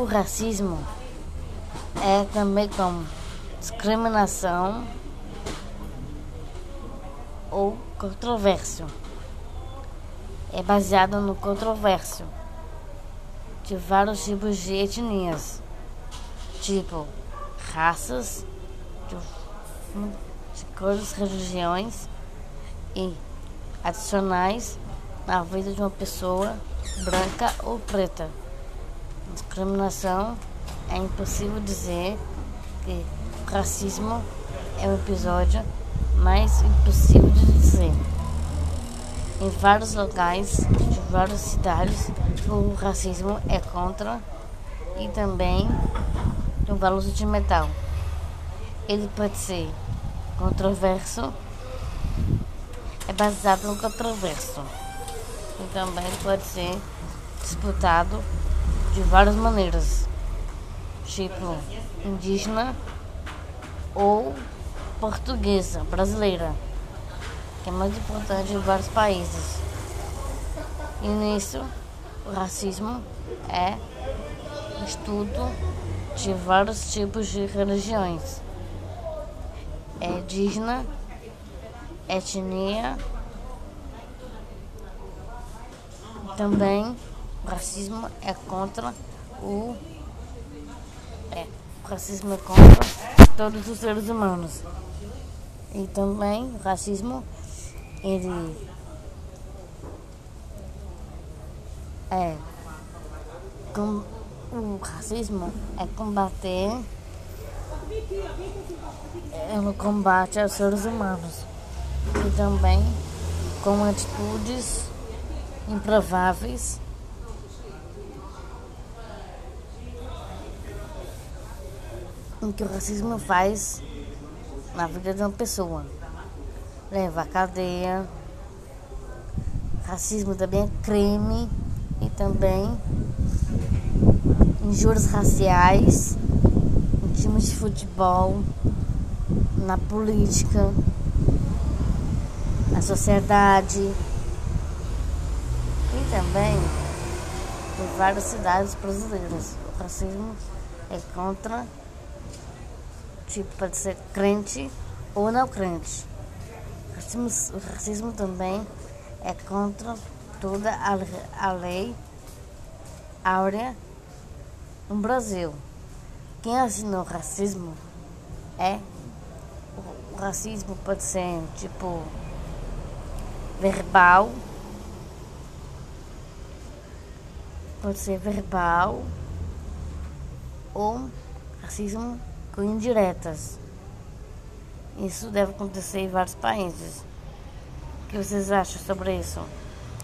O racismo é também como discriminação ou controvérsia. É baseado no controvérsia de vários tipos de etnias, tipo raças, de, de cores, religiões e adicionais na vida de uma pessoa branca ou preta. Discriminação é impossível dizer que racismo é um episódio mais impossível de dizer. Em vários locais de várias cidades, o racismo é contra e também o valor de metal. Ele pode ser controverso, é baseado no controverso. E também pode ser disputado de várias maneiras, tipo indígena ou portuguesa, brasileira, que é mais importante em vários países. E nisso, o racismo é estudo de vários tipos de religiões. É indígena, etnia, também o racismo é contra o. É, o racismo é contra todos os seres humanos. E também o racismo, ele é. Com, o racismo é combater é no combate aos seres humanos e também com atitudes improváveis em que o racismo faz na vida de uma pessoa. Leva à cadeia. Racismo também é crime e também injúrias raciais em times de futebol, na política, na sociedade e também em várias cidades brasileiras. O racismo é contra tipo, pode ser crente ou não crente. O racismo, o racismo também é contra toda a, a lei áurea no Brasil. Quem assinou racismo é. O racismo pode ser tipo verbal, pode ser verbal ou racismo com indiretas. Isso deve acontecer em vários países. O que vocês acham sobre isso?